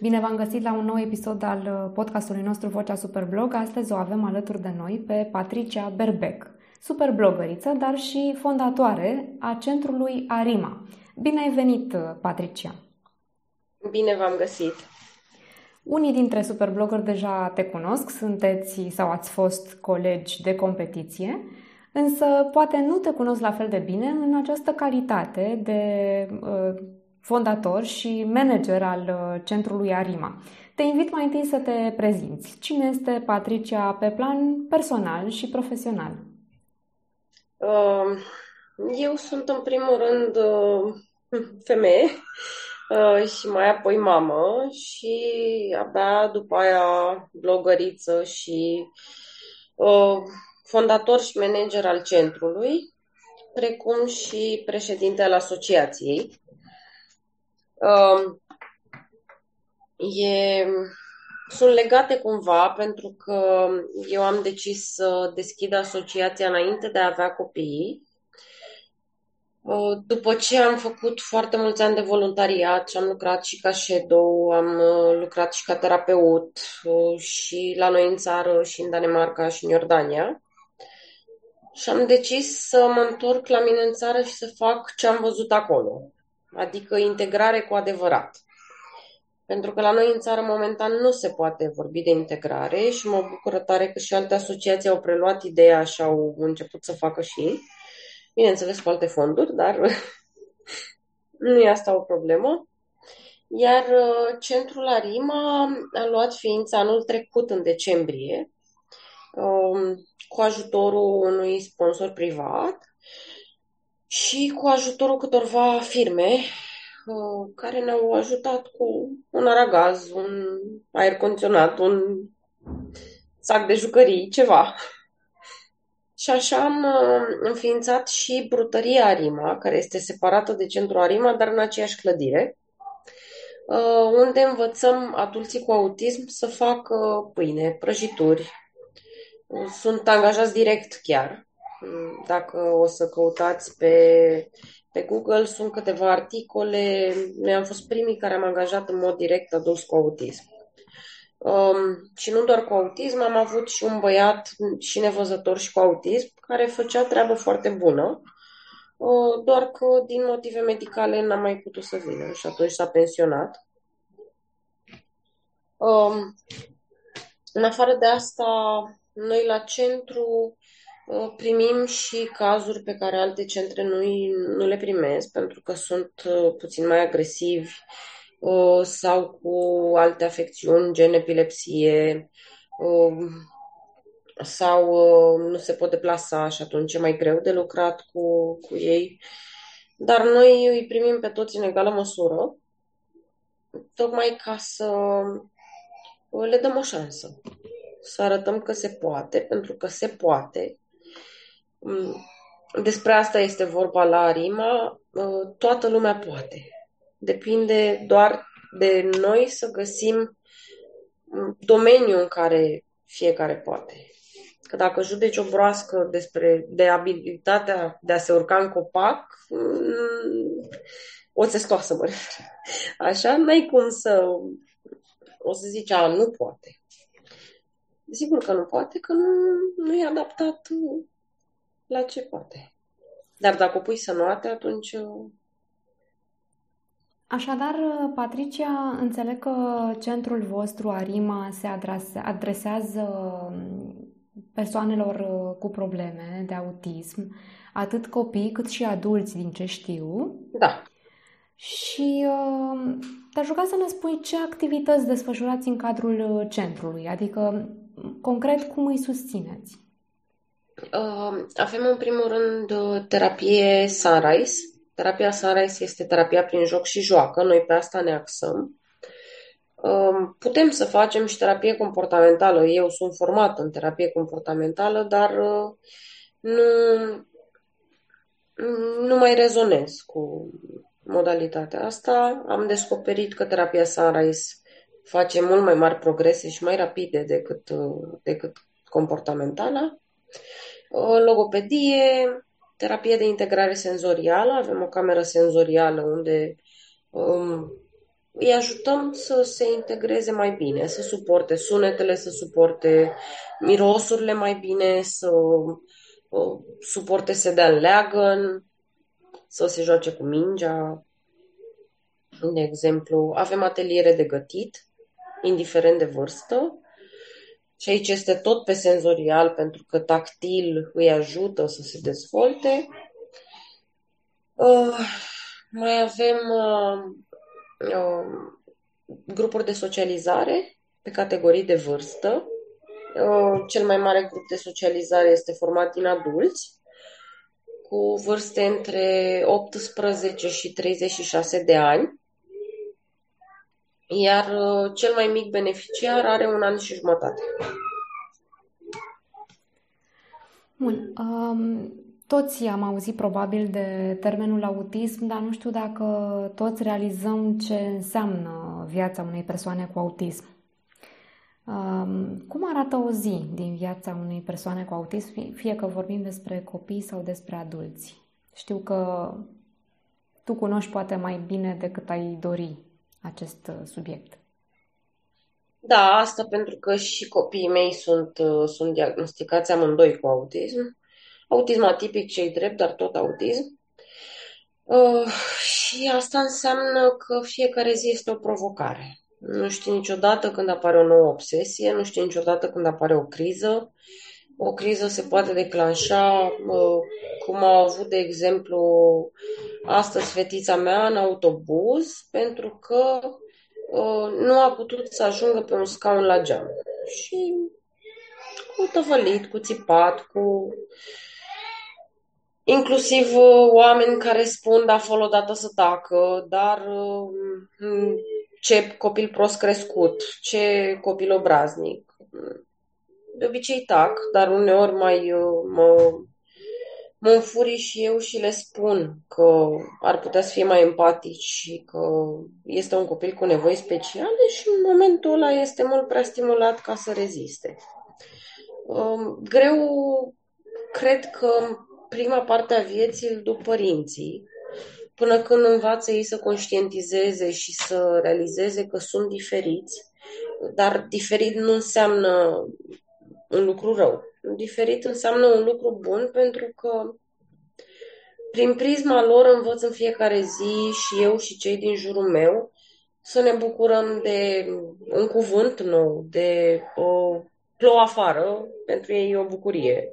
Bine v-am găsit la un nou episod al uh, podcastului nostru Vocea Superblog. Astăzi o avem alături de noi pe Patricia Berbec, superblogăriță, dar și fondatoare a centrului Arima. Bine ai venit, uh, Patricia! Bine v-am găsit! Unii dintre superblogări deja te cunosc, sunteți sau ați fost colegi de competiție, însă poate nu te cunosc la fel de bine în această calitate de uh, fondator și manager al uh, centrului Arima. Te invit mai întâi să te prezinți. Cine este Patricia pe plan personal și profesional? Um, eu sunt în primul rând uh, femeie uh, și mai apoi mamă și abia după aia blogăriță și fondator și manager al centrului, precum și președinte al asociației Um, e, sunt legate cumva pentru că eu am decis să deschid asociația înainte de a avea copii. Uh, după ce am făcut foarte mulți ani de voluntariat și am lucrat și ca shadow, am uh, lucrat și ca terapeut uh, și la noi în țară și în Danemarca și în Iordania. Și am decis să mă întorc la mine în țară și să fac ce am văzut acolo adică integrare cu adevărat. Pentru că la noi în țară momentan nu se poate vorbi de integrare și mă bucură tare că și alte asociații au preluat ideea și au început să facă și ei. Bineînțeles cu alte fonduri, dar nu e asta o problemă. Iar uh, centrul Arima a luat ființa anul trecut, în decembrie, um, cu ajutorul unui sponsor privat și cu ajutorul câtorva firme uh, care ne-au ajutat cu un aragaz, un aer condiționat, un sac de jucării, ceva. Și așa am uh, înființat și brutăria Arima, care este separată de centrul Arima, dar în aceeași clădire, uh, unde învățăm adulții cu autism să facă pâine, prăjituri. Sunt angajați direct chiar dacă o să căutați pe, pe Google, sunt câteva articole. Noi am fost primii care am angajat în mod direct adulți cu autism. Um, și nu doar cu autism, am avut și un băiat și nevăzător și cu autism care făcea treabă foarte bună, uh, doar că din motive medicale n-a mai putut să vină și atunci s-a pensionat. Um, în afară de asta, noi la centru Uh, primim și cazuri pe care alte centre nu, nu le primesc pentru că sunt uh, puțin mai agresivi uh, sau cu alte afecțiuni, gen epilepsie sau nu se pot deplasa și atunci e mai greu de lucrat cu, cu ei. Dar noi îi primim pe toți în egală măsură, tocmai ca să le dăm o șansă. Să arătăm că se poate, pentru că se poate Mm, despre asta este vorba la Arima. Uh, toată lumea poate. Depinde doar de noi să găsim mm, domeniul în care fiecare poate. Că dacă judeci o broască despre de abilitatea de a se urca în copac, mm, o țestoasă, mă refer. Așa, n-ai cum să o să zici, a, nu poate. Sigur că nu poate, că nu, nu e adaptat la ce poate. Dar dacă o pui să noate, atunci... Uh, Așadar, Patricia, înțeleg că centrul vostru, Arima, se adresează um, persoanelor uh, cu probleme de autism, atât copii cât și adulți, din ce știu. Da. Și uh, te-aș ruga să ne spui ce activități desfășurați în cadrul centrului, adică concret cum îi susțineți. Uh, avem în primul rând terapie Sunrise. Terapia Sunrise este terapia prin joc și joacă. Noi pe asta ne axăm. Uh, putem să facem și terapie comportamentală. Eu sunt format în terapie comportamentală, dar uh, nu, nu mai rezonez cu modalitatea asta. Am descoperit că terapia Sunrise face mult mai mari progrese și mai rapide decât, decât comportamentala logopedie, terapie de integrare senzorială, avem o cameră senzorială unde um, îi ajutăm să se integreze mai bine, să suporte sunetele, să suporte mirosurile mai bine, să uh, suporte să dea leagăn, să se joace cu mingea. De exemplu, avem ateliere de gătit, indiferent de vârstă. Și aici este tot pe senzorial, pentru că tactil îi ajută să se dezvolte. Uh, mai avem uh, uh, grupuri de socializare pe categorii de vârstă. Uh, cel mai mare grup de socializare este format din adulți, cu vârste între 18 și 36 de ani, iar uh, cel mai mic beneficiar are un an și jumătate. Bun. Um, toți am auzit probabil de termenul autism, dar nu știu dacă toți realizăm ce înseamnă viața unei persoane cu autism. Um, cum arată o zi din viața unei persoane cu autism, fie că vorbim despre copii sau despre adulți? Știu că tu cunoști poate mai bine decât ai dori acest subiect. Da, asta pentru că și copiii mei sunt, sunt diagnosticați amândoi cu autism autism atipic cei drept, dar tot autism. Uh, și asta înseamnă că fiecare zi este o provocare. Nu știi niciodată când apare o nouă obsesie, nu știi niciodată când apare o criză. O criză se poate declanșa, uh, cum au avut, de exemplu, astăzi fetița mea în autobuz, pentru că uh, nu a putut să ajungă pe un scaun la geam. Și cu tăvălit, cu țipat, cu inclusiv uh, oameni care spun da, fă odată să tacă, dar uh, ce copil prost crescut, ce copil obraznic. De obicei tac, dar uneori mai uh, mă, mă înfuri și eu și le spun că ar putea să fie mai empatici și că este un copil cu nevoi speciale și în momentul ăla este mult prea stimulat ca să reziste. Um, greu cred că prima parte a vieții îl duc părinții, până când învață ei să conștientizeze și să realizeze că sunt diferiți, dar diferit nu înseamnă un lucru rău. Diferit înseamnă un lucru bun pentru că prin prisma lor învăț în fiecare zi și eu și cei din jurul meu să ne bucurăm de un cuvânt nou, de o plouă afară, pentru ei e o bucurie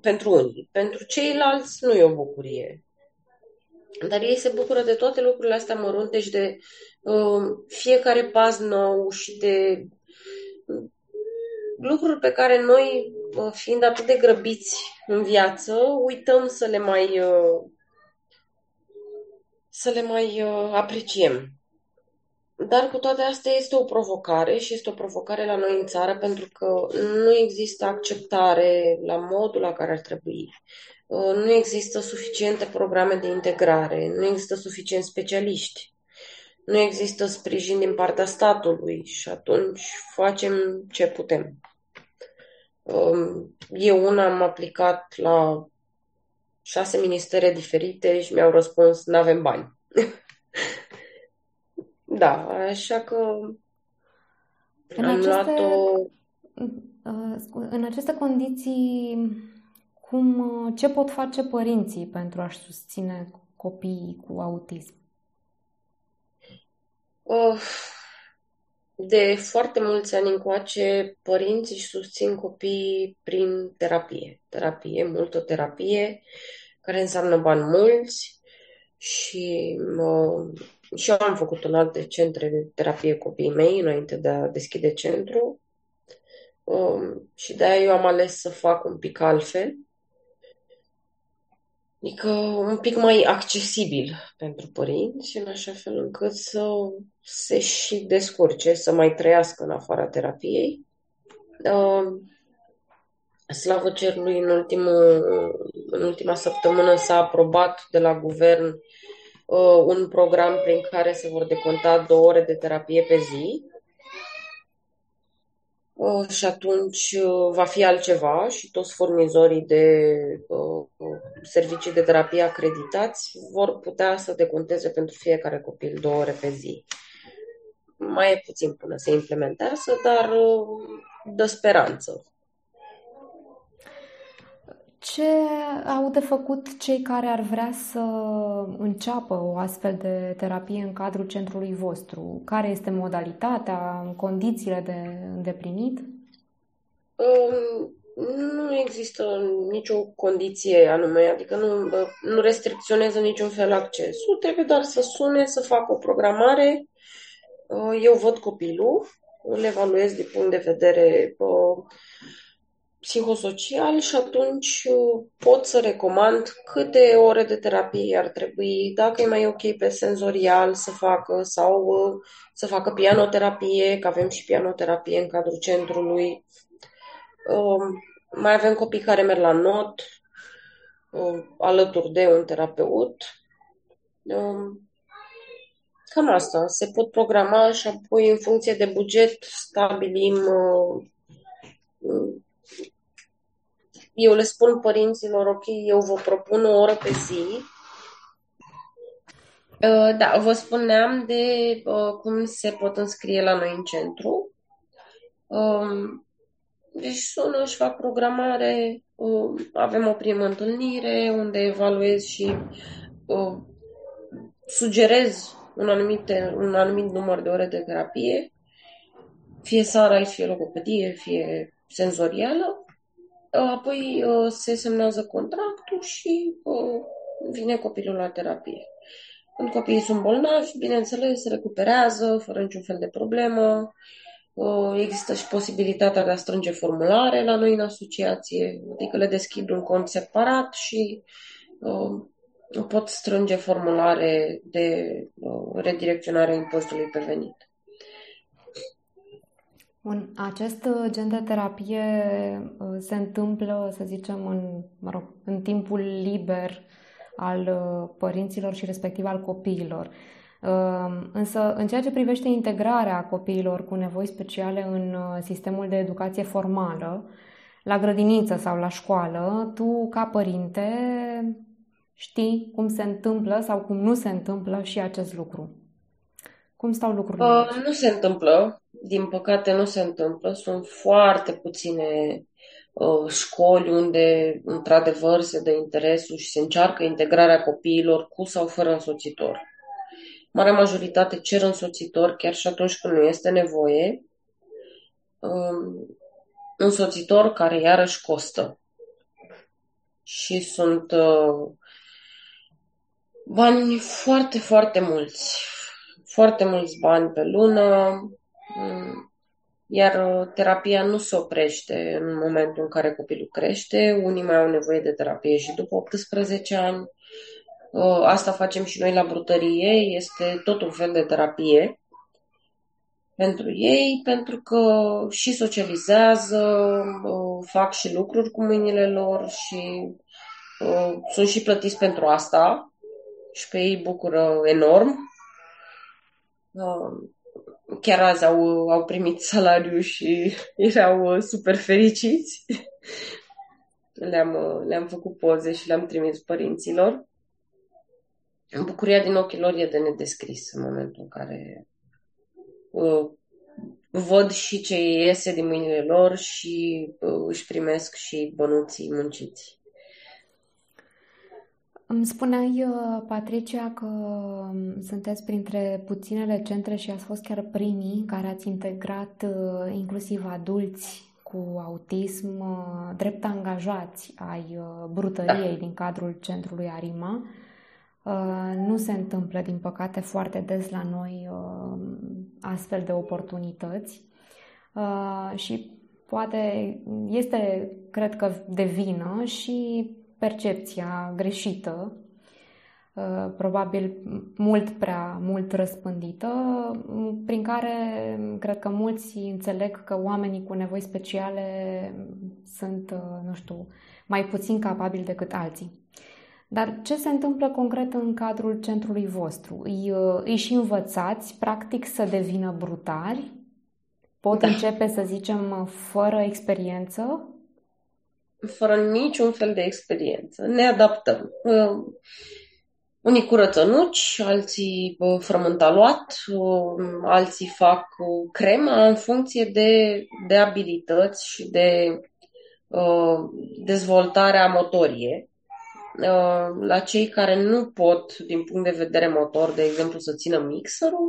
pentru unii. Pentru ceilalți nu e o bucurie. Dar ei se bucură de toate lucrurile astea mărunte și de uh, fiecare pas nou și de uh, lucruri pe care noi, uh, fiind atât de grăbiți în viață, uităm să le mai, uh, să le mai uh, apreciem. Dar cu toate astea este o provocare și este o provocare la noi în țară pentru că nu există acceptare la modul la care ar trebui. Uh, nu există suficiente programe de integrare, nu există suficient specialiști, nu există sprijin din partea statului și atunci facem ce putem. Um, eu una am aplicat la șase ministere diferite și mi-au răspuns, nu avem bani. Da, așa că în am aceste, luat-o... Uh, în aceste condiții, cum, ce pot face părinții pentru a-și susține copiii cu autism? De foarte mulți ani încoace, părinții își susțin copiii prin terapie. Terapie, multă terapie, care înseamnă bani mulți și și eu am făcut în alte centre de terapie copiii mei înainte de a deschide centru um, și de-aia eu am ales să fac un pic altfel. Adică un pic mai accesibil pentru părinți, în așa fel încât să se și descurce, să mai trăiască în afara terapiei. Uh, slavă cerului, în, ultimul, în ultima săptămână s-a aprobat de la guvern uh, un program prin care se vor deconta două ore de terapie pe zi. Uh, și atunci uh, va fi altceva și toți furnizorii de uh, servicii de terapie acreditați vor putea să deconteze pentru fiecare copil două ore pe zi. Mai e puțin până se implementează, dar uh, dă speranță. Ce au de făcut cei care ar vrea să înceapă o astfel de terapie în cadrul centrului vostru? Care este modalitatea, condițiile de îndeplinit? Um, nu există nicio condiție anume, adică nu, nu restricționează niciun fel accesul, trebuie doar să sune, să facă o programare. Uh, eu văd copilul, îl evaluez din punct de vedere uh, psihosocial și atunci uh, pot să recomand câte ore de terapie ar trebui, dacă e mai ok pe senzorial să facă sau să facă pianoterapie, că avem și pianoterapie în cadrul centrului Um, mai avem copii care merg la not, um, alături de un terapeut. Um, cam asta. Se pot programa și apoi, în funcție de buget, stabilim. Uh, eu le spun părinților, ok, eu vă propun o oră pe zi. Uh, da, vă spuneam de uh, cum se pot înscrie la noi în centru. Deci sună, își fac programare, avem o primă întâlnire unde evaluez și sugerez un anumit, un anumit număr de ore de terapie, fie SARA, fie logopedie, fie senzorială. Apoi se semnează contractul și vine copilul la terapie. Când copiii sunt bolnavi, bineînțeles, recuperează fără niciun fel de problemă. Există și posibilitatea de a strânge formulare la noi în asociație, adică le deschid un cont separat și pot strânge formulare de redirecționare a impozitului pe venit. Bun. Acest gen de terapie se întâmplă, să zicem, în, mă rog, în timpul liber al părinților și respectiv al copiilor. Ehm, însă, în ceea ce privește integrarea copiilor cu nevoi speciale în uh, sistemul de educație formală, la grădiniță sau la școală, tu, ca părinte, știi cum se întâmplă sau cum nu se întâmplă și acest lucru. Cum stau lucrurile? Uh, nu se întâmplă. Din păcate, nu se întâmplă. Sunt foarte puține uh, școli unde, într-adevăr, se dă interesul și se încearcă integrarea copiilor cu sau fără însoțitor. Marea majoritate cer însoțitor chiar și atunci când nu este nevoie. Um, însoțitor care iarăși costă. Și sunt uh, bani foarte, foarte mulți. Foarte mulți bani pe lună. Um, iar uh, terapia nu se oprește în momentul în care copilul crește. Unii mai au nevoie de terapie și după 18 ani. Uh, asta facem și noi la brutărie, este tot un fel de terapie pentru ei, pentru că și socializează, uh, fac și lucruri cu mâinile lor și uh, sunt și plătiți pentru asta și pe ei bucură enorm. Chiar azi au, au primit salariu și erau super fericiți. Le-am, le-am făcut poze și le-am trimis părinților bucuria din ochii lor e de nedescris în momentul în care uh, văd și ce iese din mâinile lor și uh, își primesc și bănuții munciți. Îmi spuneai, uh, Patricia, că um, sunteți printre puținele centre și ați fost chiar primii care ați integrat uh, inclusiv adulți cu autism drept angajați ai brutăriei da. din cadrul centrului Arima. Uh, nu se întâmplă, din păcate, foarte des la noi uh, astfel de oportunități uh, și poate este, cred că, de vină și percepția greșită, probabil mult prea mult răspândită, prin care cred că mulți înțeleg că oamenii cu nevoi speciale sunt, nu știu, mai puțin capabili decât alții. Dar ce se întâmplă concret în cadrul centrului vostru? Îi, uh, îi și învățați, practic, să devină brutari? Pot da. începe, să zicem, fără experiență? fără niciun fel de experiență. Ne adaptăm. Unii curăță nuci, alții frământ aluat, alții fac crema în funcție de, de abilități și de uh, dezvoltarea motorie. Uh, la cei care nu pot, din punct de vedere motor, de exemplu, să țină mixerul,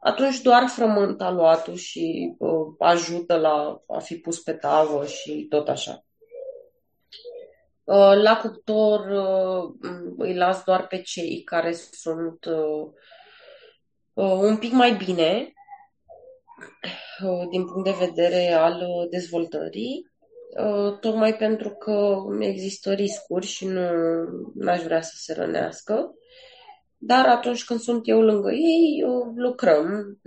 atunci doar frământ aluatul și uh, ajută la a fi pus pe tavă și tot așa. Uh, la cuptor uh, îi las doar pe cei care sunt uh, un pic mai bine din punct de vedere al dezvoltării, tocmai pentru că există riscuri și nu aș vrea să se rănească. Dar atunci când sunt eu lângă ei, lucrăm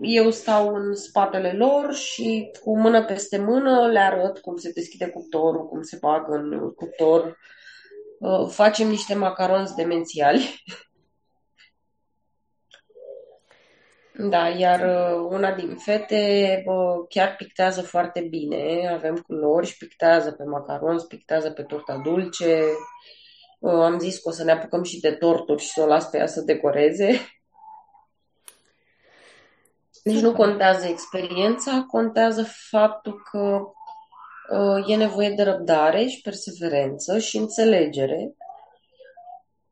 eu stau în spatele lor și cu mână peste mână le arăt cum se deschide cuptorul, cum se bagă în cuptor. Uh, facem niște macaroni demențiali. Da, iar uh, una din fete chiar pictează foarte bine, avem culori și pictează pe macaroni, pictează pe torta dulce. Uh, am zis că o să ne apucăm și de torturi și să o las pe ea să decoreze. Deci nu contează experiența, contează faptul că uh, e nevoie de răbdare și perseverență și înțelegere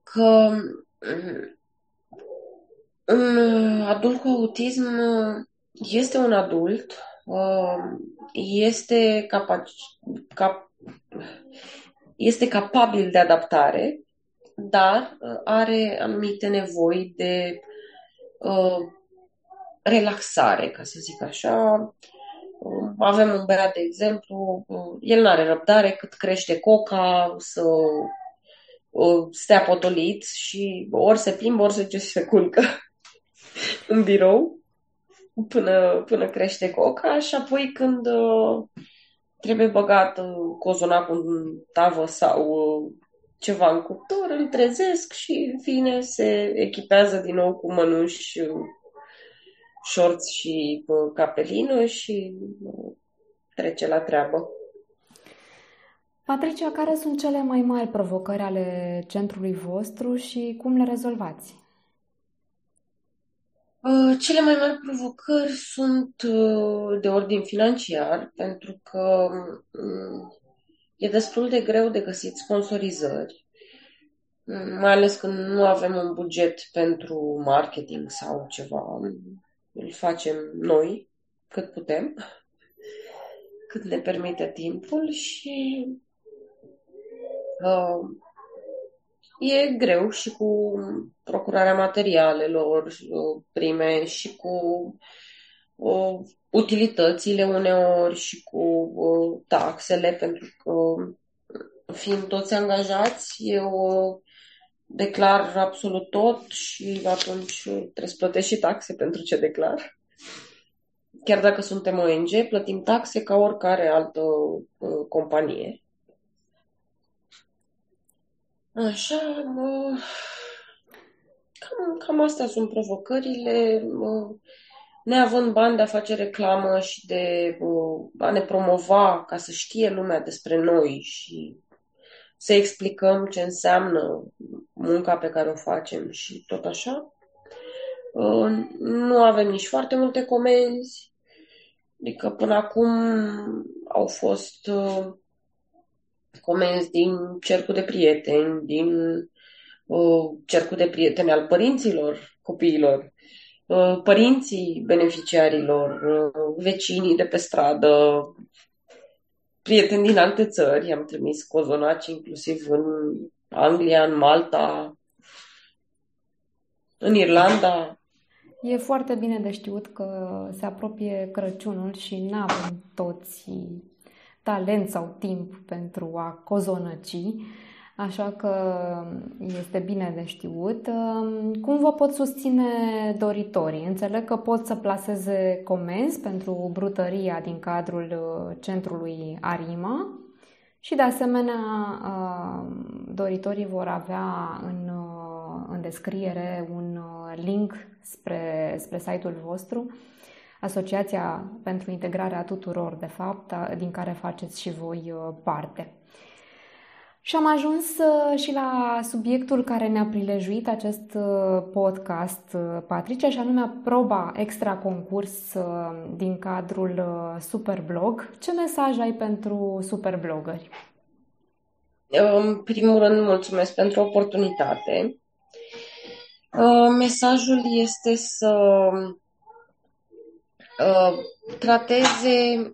că um, un adult cu autism este un adult, uh, este, capac- cap- este capabil de adaptare, dar uh, are anumite nevoi de uh, relaxare, ca să zic așa. Avem un băiat, de exemplu, el nu are răbdare cât crește coca să stea potolit și ori se plimbă, ori se, se culcă în birou până, până crește coca și apoi când uh, trebuie băgat uh, cozonacul în tavă sau uh, ceva în cuptor, îl trezesc și vine, se echipează din nou cu mănuși shorts și capelină și trece la treabă. Patricia, care sunt cele mai mari provocări ale centrului vostru și cum le rezolvați? Uh, cele mai mari provocări sunt uh, de ordin financiar, pentru că um, e destul de greu de găsit sponsorizări, um, mai ales când nu avem un buget pentru marketing sau ceva. Îl facem noi cât putem, cât ne permite timpul și uh, e greu și cu procurarea materialelor uh, prime și cu uh, utilitățile uneori și cu uh, taxele, pentru că fiind toți angajați, eu declar absolut tot și atunci trebuie să plătești și taxe pentru ce declar. Chiar dacă suntem ONG, plătim taxe ca oricare altă uh, companie. Așa, mă... cam, cam astea sunt provocările. Mă... Neavând bani de a face reclamă și de uh, a ne promova ca să știe lumea despre noi și să explicăm ce înseamnă munca pe care o facem și tot așa. Uh, nu avem nici foarte multe comenzi, adică până acum au fost uh, comenzi din cercul de prieteni, din uh, cercul de prieteni al părinților copiilor, părinții beneficiarilor, vecinii de pe stradă, prieteni din alte țări, am trimis cozonaci inclusiv în Anglia, în Malta, în Irlanda. E foarte bine de știut că se apropie Crăciunul și nu avem toți talent sau timp pentru a cozonăci. Așa că este bine de știut. Cum vă pot susține doritorii? Înțeleg că pot să placeze comenzi pentru brutăria din cadrul uh, centrului Arima și de asemenea uh, doritorii vor avea în, uh, în descriere un link spre, spre site-ul vostru asociația pentru integrarea tuturor, de fapt, din care faceți și voi parte. Și am ajuns uh, și la subiectul care ne-a prilejuit acest uh, podcast, uh, Patricia, și anume proba extra concurs din cadrul Superblog. Ce mesaj ai pentru superblogări? În primul rând, mulțumesc pentru oportunitate. Mesajul este să trateze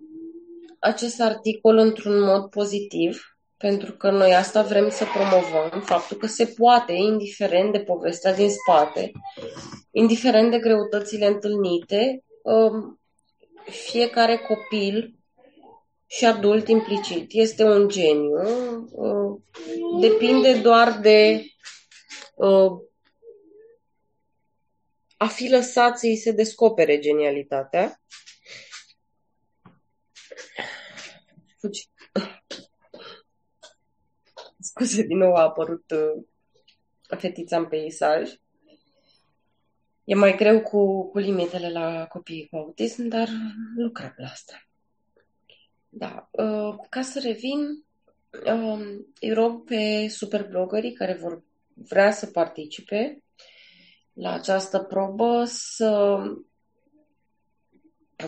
acest articol într-un mod pozitiv, pentru că noi asta vrem să promovăm, faptul că se poate, indiferent de povestea din spate, indiferent de greutățile întâlnite, um, fiecare copil și adult implicit este un geniu. Uh, depinde doar de uh, a fi lăsat să îi se descopere genialitatea. Fugi. Scuze, din nou a apărut uh, fetița în peisaj. E mai greu cu, cu limitele la copiii cu autism, dar lucrăm la asta. Da. Uh, ca să revin, uh, îi rog pe superblogării care vor vrea să participe la această probă să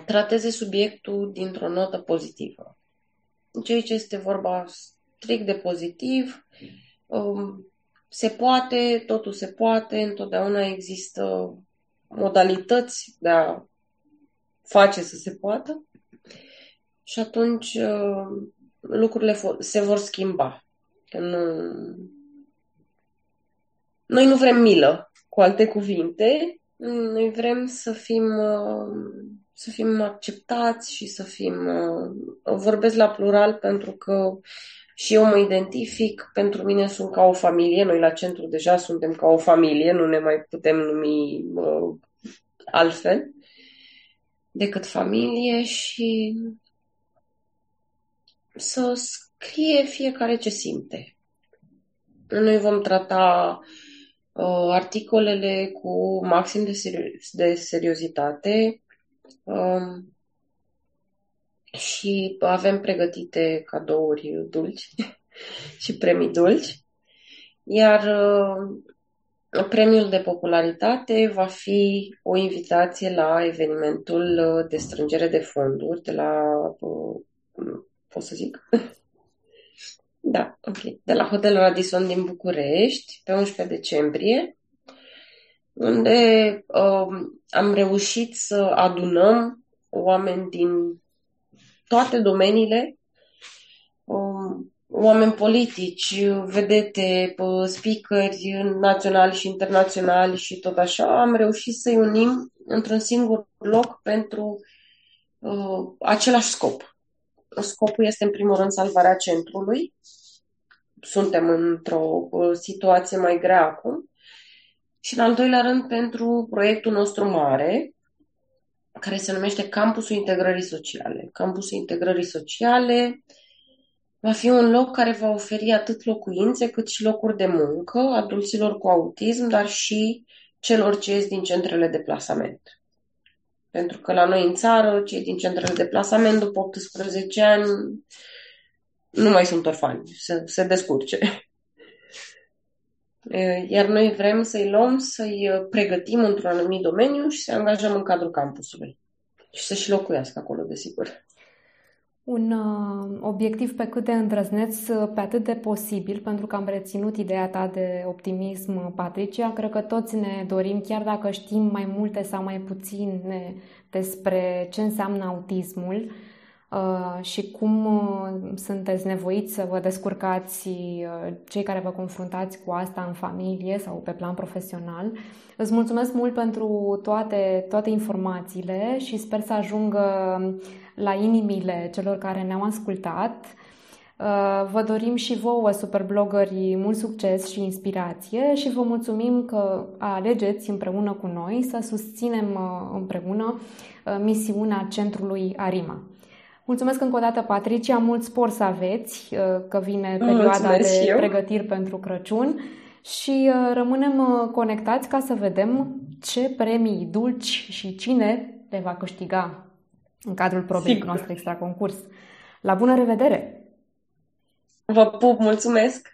trateze subiectul dintr-o notă pozitivă. Ceea ce este vorba strict de pozitiv. Um, se poate, totul se poate, întotdeauna există modalități de a face să se poată și atunci uh, lucrurile se vor schimba. Că nu... Noi nu vrem milă, cu alte cuvinte, noi vrem să fim, uh, să fim acceptați și să fim. Uh, vorbesc la plural pentru că și eu mă identific, pentru mine sunt ca o familie, noi la centru deja suntem ca o familie, nu ne mai putem numi uh, altfel decât familie și să scrie fiecare ce simte. Noi vom trata uh, articolele cu maxim de, seri- de seriozitate. Uh, și avem pregătite cadouri dulci și premii dulci. Iar uh, premiul de popularitate va fi o invitație la evenimentul uh, de strângere de fonduri de la, uh, pot să zic? da, ok. De la Hotel Radisson din București, pe 11 decembrie, unde uh, am reușit să adunăm oameni din toate domeniile, um, oameni politici, vedete, speakeri naționali și internaționali și tot așa, am reușit să-i unim într-un singur loc pentru uh, același scop. Scopul este, în primul rând, salvarea centrului. Suntem într-o uh, situație mai grea acum. Și, în al doilea rând, pentru proiectul nostru mare, care se numește Campusul Integrării Sociale. Campusul Integrării Sociale va fi un loc care va oferi atât locuințe cât și locuri de muncă adulților cu autism, dar și celor ce ies din centrele de plasament. Pentru că la noi în țară, cei din centrele de plasament după 18 ani nu mai sunt orfani, se, se descurce. Iar noi vrem să-i luăm, să-i pregătim într-un anumit domeniu și să-i angajăm în cadrul campusului. Și să și locuiască acolo, desigur. Un uh, obiectiv pe cât de îndrăzneț, pe atât de posibil, pentru că am reținut ideea ta de optimism, Patricia. Cred că toți ne dorim, chiar dacă știm mai multe sau mai puține despre ce înseamnă autismul, Uh, și cum uh, sunteți nevoiți să vă descurcați uh, cei care vă confruntați cu asta în familie sau pe plan profesional. Îți mulțumesc mult pentru toate, toate informațiile și sper să ajungă la inimile celor care ne-au ascultat. Vă dorim și vouă, superblogării, mult succes și inspirație și vă mulțumim că alegeți împreună cu noi să susținem împreună misiunea Centrului Arima. Mulțumesc încă o dată, Patricia, mult spor să aveți, uh, că vine perioada Mulțumesc de pregătiri pentru Crăciun și uh, rămânem uh, conectați ca să vedem ce premii dulci și cine te va câștiga în cadrul propriului noastre extra concurs. La bună revedere! Vă pup, mulțumesc!